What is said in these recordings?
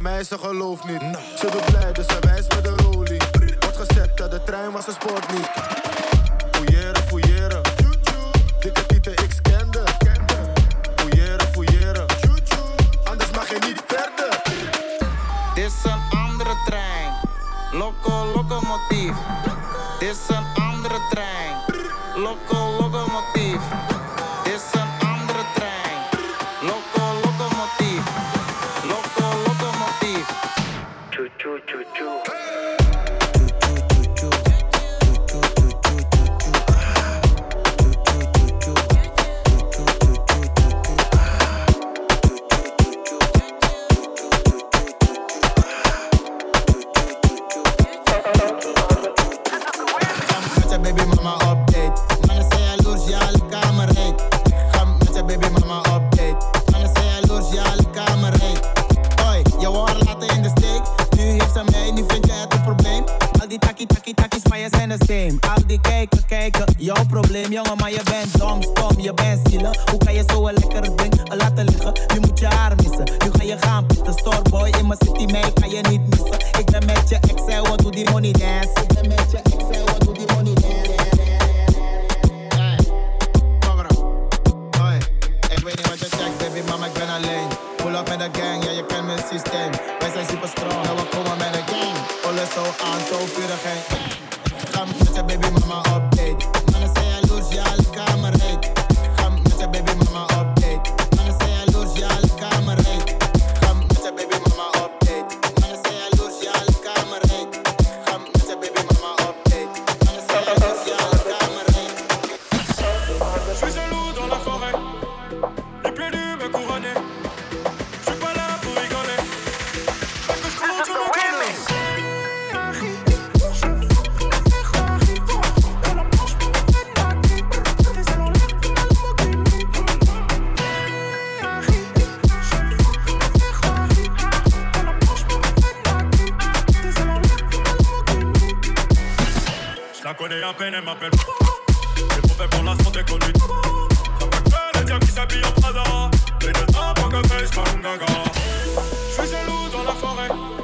mij, ze gelooft niet. Ze blij, dus ze wijst met de rolie. Wordt gezet dat de trein was een sport niet. Fouilleren, fouilleren. Dikke tieten, ik scande. Fouilleren, fouilleren. Anders mag je niet verder. Dit is een andere trein. Loco, locomotief. Met je baby mama op date. Mannen zijn jaloers, ja, alle kamer heet. Ga met je baby mama op date. Mannen zijn jaloers, ja, alle kamer heet. Hoi, je wou haar laten in de steek. Nu heeft ze mij, nu vind jij het een probleem. Al die takkie takkie takkies van je zijn de same. Al die kijken, kijken, jouw probleem, jongen, maar je bent dom, stom, je bent zielig. Hoe kan je zo een lekker ding laten liggen? Nu moet je haar missen. Nu ga je gaan pitten, storeboy in mijn city, mij kan je niet missen. Ik ben met je ex, wat doe die money dance. Ik ben met je connais à peine, elle m'appelle. C'est faire pour la santé conduite. Ça le diable qui s'habille en Prada. Et le temps pour que fait, je un gaga? Je suis jaloux dans la forêt.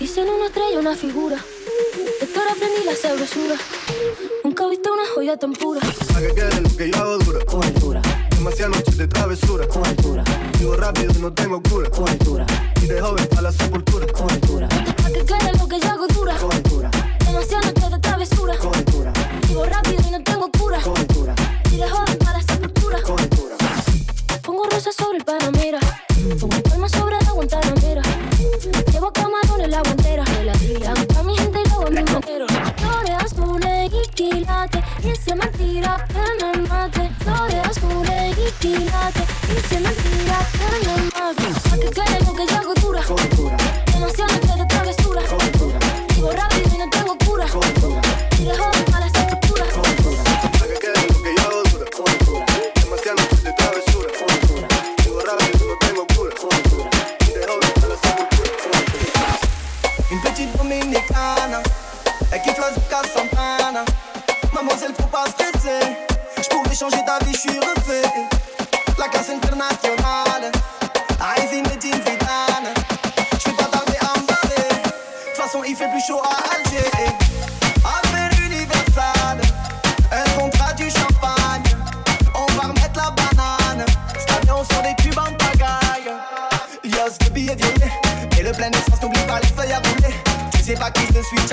Dicen una estrella, una figura. Ahora aprendí la sabrosura. Nunca he visto una joya tan pura. Pa' que quede lo que yo hago dura. Con altura, Demasiadas noches de travesura. con altura, Vivo rápido y no tengo cura. con altura, Y de joven a la sepultura. con altura. Que quede lo que yo hago dura. Con altura, Demasiadas noches de travesura. con altura, Vivo rápido y no tengo cura. con altura, Y de joven para la sepultura. con altura. Pongo rosas sobre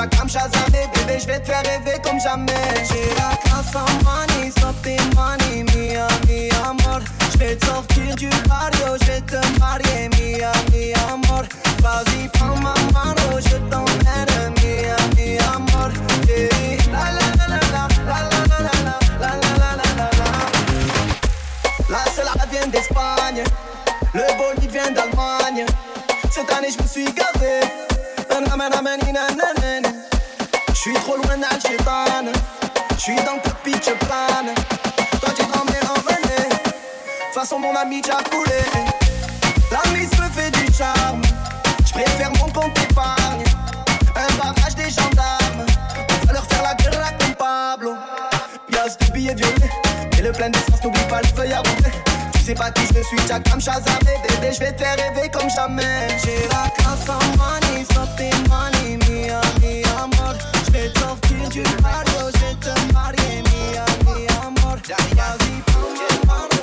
la gamme Shazamé, bébé, je vais te faire comme jamais. J'ai la classe en money, santé money, Miami amor. Je vais te sortir du barrio, je vais te marier, Miami amor. Vas-y, prends ma mano, je t'emmène, Miami amor. La la la la la la la la la la la la la. d'Espagne, le boni vient d'Allemagne. Cette année, je suis dans ta pitch pan. Toi tu t'en es envolé. Façon mon ami t'a coulé. La mise me fait du charme. Je préfère mon compte épargne. Un barrage des gendarmes. On va leur faire la guerre à comme Pablo. Pièce de billets violets. Et le plein d'essence, n'oublie pas le feuille à monter. Tu sais pas qui je suis, Jack comme Shazam. Bébé, je vais te rêver comme jamais. J'ai la classe en money, sortez money, mi, mi, amor. Mario, se te marie mi, mi amor. Vas y ponme el paro,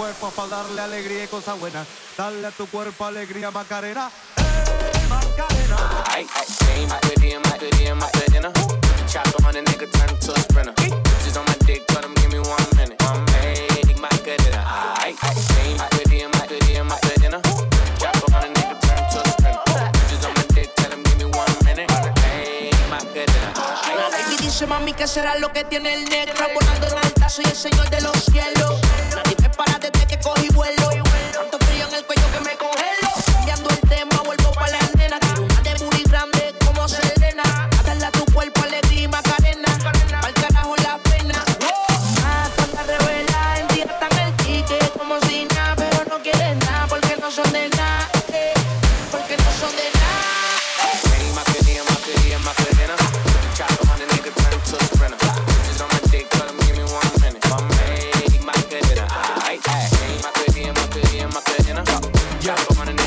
cuerpo para darle alegría y cosas buenas. Dale a tu cuerpo alegría, Macarena. Hey, Macarena. Ay, ay, my goodie and my goodie and my on a nigga, turn to a sprinter. Bitches on my dick, give me one minute. I'm hey, my goodina. Ay, ay, my goodie and my goodie and my to dice mami que será lo que tiene el negro. Volando en el tazo y el señor de Come on and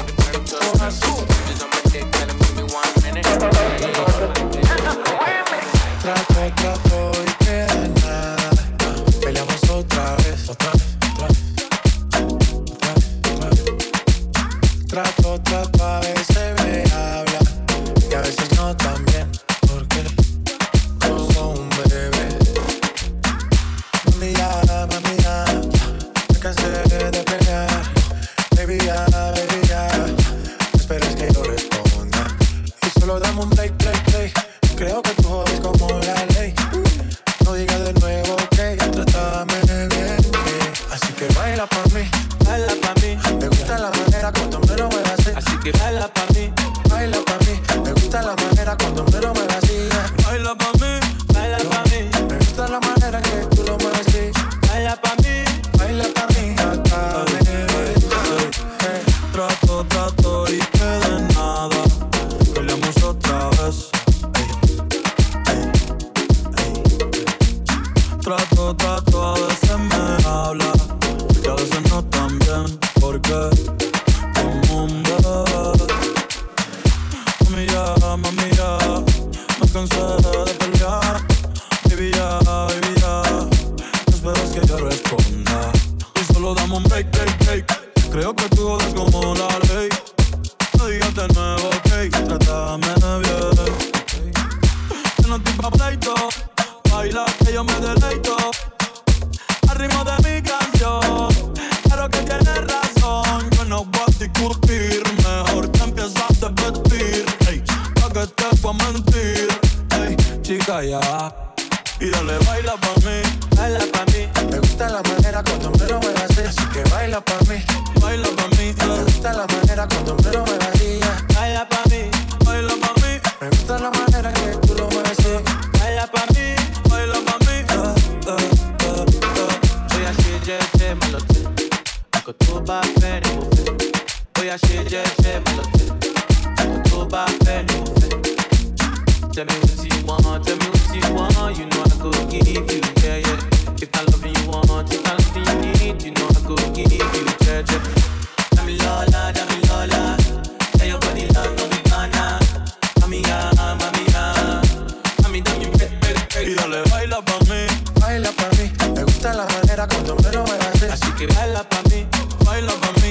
tan suave Y dale, baila pa' mí. Baila pa' mí. Me gusta la manera cuando me lo muevas así, así que baila pa' mí. Baila pa' mí. Me eh. gusta la manera cuando me lo muevas así. Baila pa' mí, Baila pa' mí. Me gusta la manera que tú lo mueves así. baila pa' mí. Baila pa' mí. eh, eh, eh, eh. Bóyá ṣe jẹ́jẹ́ má lọ tẹ̀. Nǹkan tó bá fẹ́ ni mo fẹ́. Bóyá ṣe jẹ́jẹ́ má lọ tẹ̀. Nǹkan tó Tell me what you want, tell me what you want. You know I could give you, yeah, yeah. If I love you want, if I love you need, you know I could give you, yeah, yeah. Dami Lola, Dami Lola. Tell your body love, no banana. Mami, ah, mami, ah. Y dale, baila pa' mí. Baila pa' mí. Me gusta la manera cuando me lo me Así que baila pa' mí, baila pa' mí.